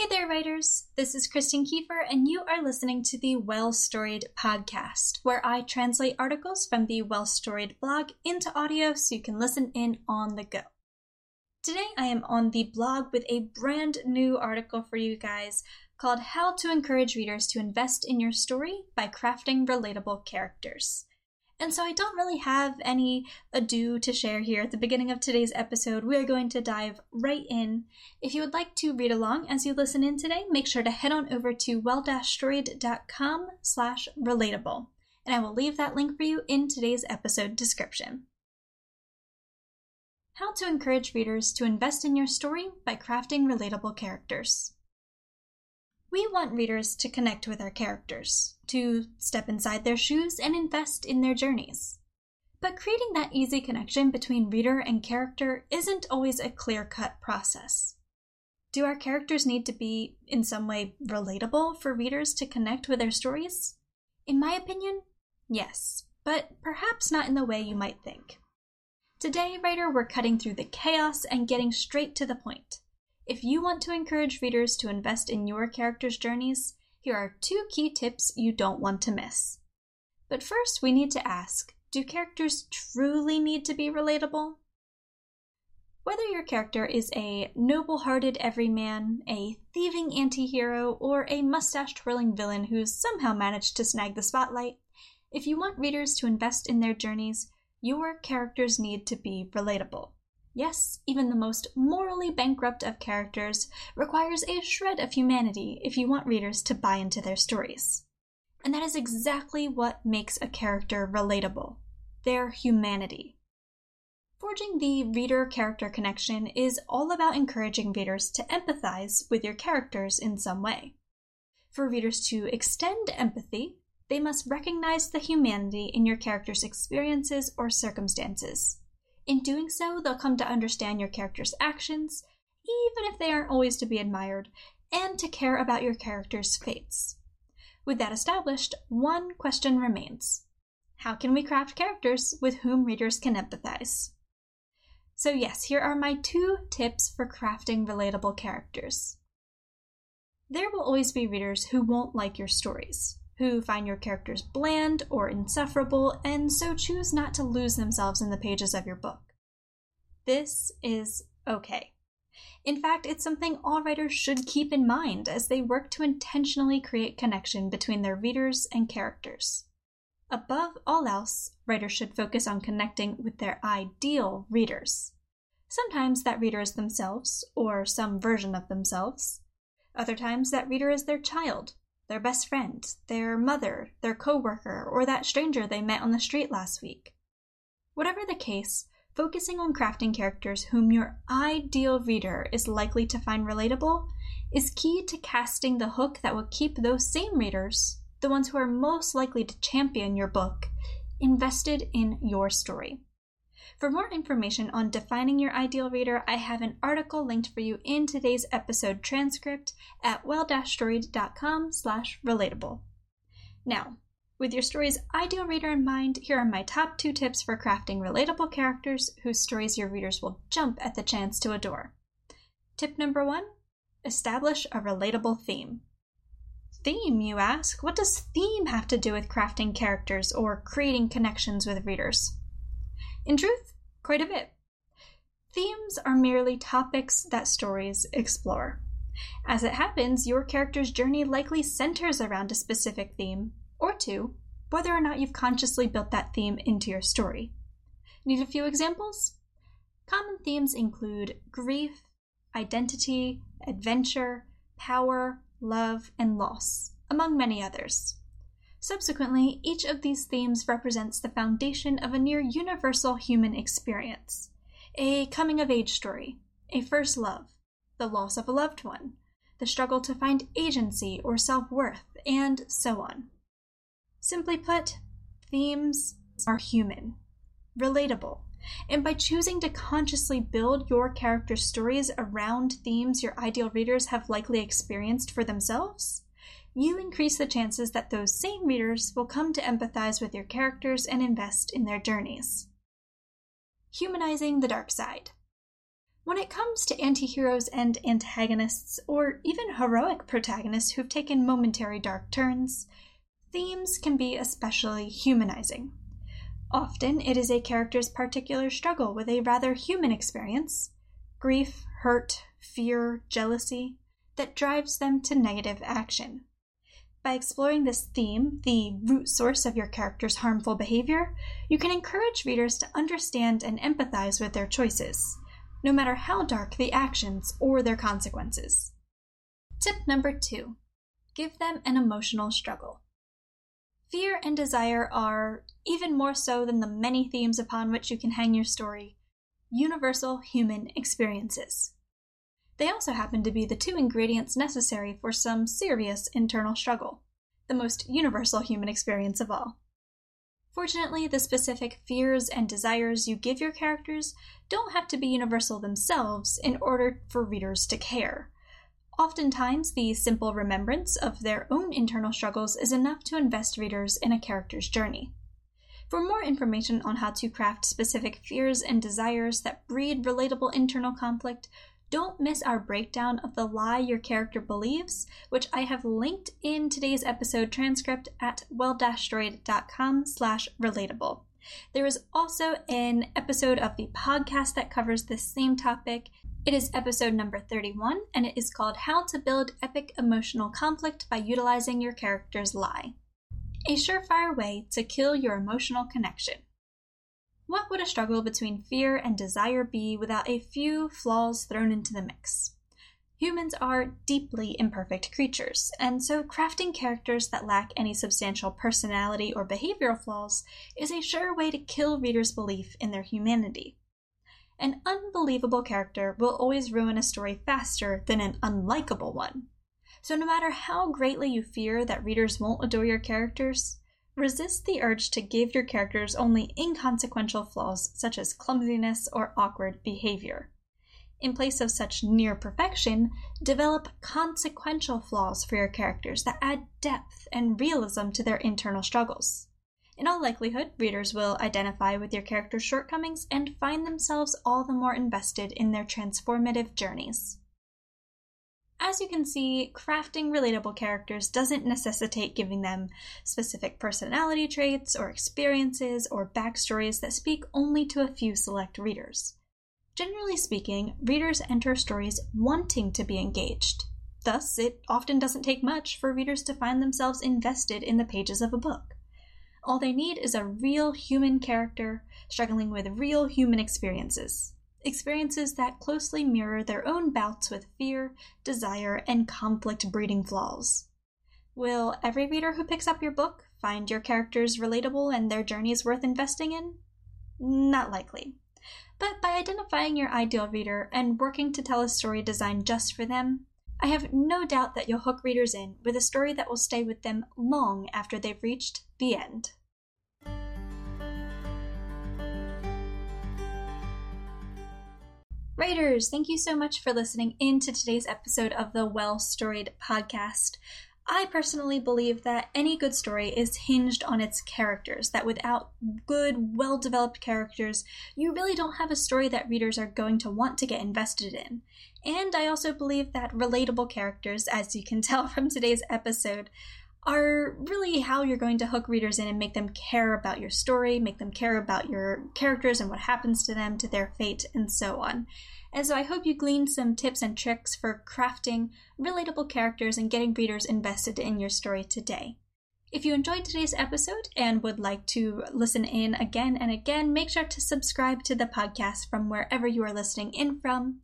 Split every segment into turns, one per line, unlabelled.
Hey there, writers! This is Kristen Kieffer, and you are listening to the Well Storied podcast, where I translate articles from the Well Storied blog into audio so you can listen in on the go. Today, I am on the blog with a brand new article for you guys called How to Encourage Readers to Invest in Your Story by Crafting Relatable Characters. And so I don't really have any ado to share here at the beginning of today's episode. We are going to dive right in. If you would like to read along as you listen in today, make sure to head on over to well-storied.com slash relatable. And I will leave that link for you in today's episode description. How to encourage readers to invest in your story by crafting relatable characters. We want readers to connect with our characters, to step inside their shoes and invest in their journeys. But creating that easy connection between reader and character isn't always a clear cut process. Do our characters need to be, in some way, relatable for readers to connect with their stories? In my opinion, yes, but perhaps not in the way you might think. Today, writer, we're cutting through the chaos and getting straight to the point. If you want to encourage readers to invest in your characters' journeys, here are two key tips you don't want to miss. But first, we need to ask do characters truly need to be relatable? Whether your character is a noble hearted everyman, a thieving anti hero, or a mustache twirling villain who's somehow managed to snag the spotlight, if you want readers to invest in their journeys, your characters need to be relatable. Yes, even the most morally bankrupt of characters requires a shred of humanity if you want readers to buy into their stories. And that is exactly what makes a character relatable their humanity. Forging the reader character connection is all about encouraging readers to empathize with your characters in some way. For readers to extend empathy, they must recognize the humanity in your character's experiences or circumstances. In doing so, they'll come to understand your character's actions, even if they aren't always to be admired, and to care about your character's fates. With that established, one question remains How can we craft characters with whom readers can empathize? So, yes, here are my two tips for crafting relatable characters. There will always be readers who won't like your stories who find your characters bland or insufferable and so choose not to lose themselves in the pages of your book. This is okay. In fact, it's something all writers should keep in mind as they work to intentionally create connection between their readers and characters. Above all else, writers should focus on connecting with their ideal readers. Sometimes that reader is themselves, or some version of themselves. Other times that reader is their child, their best friend, their mother, their coworker, or that stranger they met on the street last week. Whatever the case, focusing on crafting characters whom your ideal reader is likely to find relatable is key to casting the hook that will keep those same readers, the ones who are most likely to champion your book, invested in your story. For more information on defining your ideal reader, I have an article linked for you in today's episode transcript at well-storied.com slash relatable. Now, with your story's ideal reader in mind, here are my top two tips for crafting relatable characters whose stories your readers will jump at the chance to adore. Tip number one establish a relatable theme. Theme, you ask? What does theme have to do with crafting characters or creating connections with readers? In truth, quite a bit. Themes are merely topics that stories explore. As it happens, your character's journey likely centers around a specific theme, or two, whether or not you've consciously built that theme into your story. Need a few examples? Common themes include grief, identity, adventure, power, love, and loss, among many others. Subsequently, each of these themes represents the foundation of a near universal human experience a coming of age story, a first love, the loss of a loved one, the struggle to find agency or self worth, and so on. Simply put, themes are human, relatable, and by choosing to consciously build your character stories around themes your ideal readers have likely experienced for themselves, you increase the chances that those same readers will come to empathize with your characters and invest in their journeys. Humanizing the dark side. When it comes to antiheroes and antagonists, or even heroic protagonists who've taken momentary dark turns, themes can be especially humanizing. Often it is a character's particular struggle with a rather human experience grief, hurt, fear, jealousy that drives them to negative action. By exploring this theme, the root source of your character's harmful behavior, you can encourage readers to understand and empathize with their choices, no matter how dark the actions or their consequences. Tip number two give them an emotional struggle. Fear and desire are, even more so than the many themes upon which you can hang your story, universal human experiences. They also happen to be the two ingredients necessary for some serious internal struggle, the most universal human experience of all. Fortunately, the specific fears and desires you give your characters don't have to be universal themselves in order for readers to care. Oftentimes, the simple remembrance of their own internal struggles is enough to invest readers in a character's journey. For more information on how to craft specific fears and desires that breed relatable internal conflict, don't miss our breakdown of the lie your character believes, which I have linked in today's episode transcript at well-storied.com slash relatable. There is also an episode of the podcast that covers this same topic. It is episode number 31, and it is called How to Build Epic Emotional Conflict by Utilizing Your Character's Lie. A surefire way to kill your emotional connection. What would a struggle between fear and desire be without a few flaws thrown into the mix? Humans are deeply imperfect creatures, and so crafting characters that lack any substantial personality or behavioral flaws is a sure way to kill readers' belief in their humanity. An unbelievable character will always ruin a story faster than an unlikable one. So, no matter how greatly you fear that readers won't adore your characters, Resist the urge to give your characters only inconsequential flaws such as clumsiness or awkward behavior. In place of such near perfection, develop consequential flaws for your characters that add depth and realism to their internal struggles. In all likelihood, readers will identify with your character's shortcomings and find themselves all the more invested in their transformative journeys. As you can see, crafting relatable characters doesn't necessitate giving them specific personality traits or experiences or backstories that speak only to a few select readers. Generally speaking, readers enter stories wanting to be engaged. Thus, it often doesn't take much for readers to find themselves invested in the pages of a book. All they need is a real human character struggling with real human experiences experiences that closely mirror their own bouts with fear, desire, and conflict breeding flaws. Will every reader who picks up your book find your characters relatable and their journeys worth investing in? Not likely. But by identifying your ideal reader and working to tell a story designed just for them, I have no doubt that you'll hook readers in with a story that will stay with them long after they've reached the end. Writers, thank you so much for listening in to today's episode of the Well Storied podcast. I personally believe that any good story is hinged on its characters, that without good, well developed characters, you really don't have a story that readers are going to want to get invested in. And I also believe that relatable characters, as you can tell from today's episode, are really how you're going to hook readers in and make them care about your story, make them care about your characters and what happens to them, to their fate, and so on. And so I hope you gleaned some tips and tricks for crafting relatable characters and getting readers invested in your story today. If you enjoyed today's episode and would like to listen in again and again, make sure to subscribe to the podcast from wherever you are listening in from.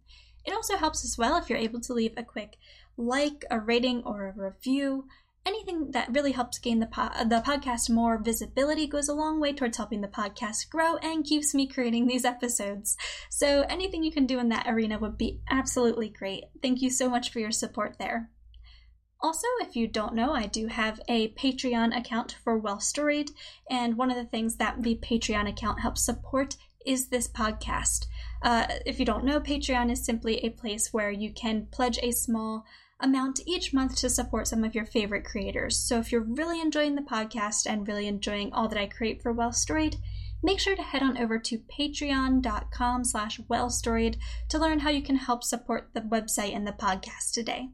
It also helps as well if you're able to leave a quick like, a rating, or a review anything that really helps gain the, po- the podcast more visibility goes a long way towards helping the podcast grow and keeps me creating these episodes. So anything you can do in that arena would be absolutely great. Thank you so much for your support there. Also, if you don't know, I do have a Patreon account for Well Storied, and one of the things that the Patreon account helps support is this podcast. Uh, if you don't know, Patreon is simply a place where you can pledge a small amount each month to support some of your favorite creators. So if you're really enjoying the podcast and really enjoying all that I create for Well Storied, make sure to head on over to patreon.com slash wellstoried to learn how you can help support the website and the podcast today.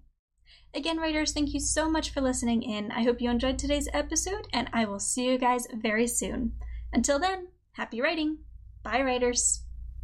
Again, writers, thank you so much for listening in. I hope you enjoyed today's episode, and I will see you guys very soon. Until then, happy writing. Bye, writers.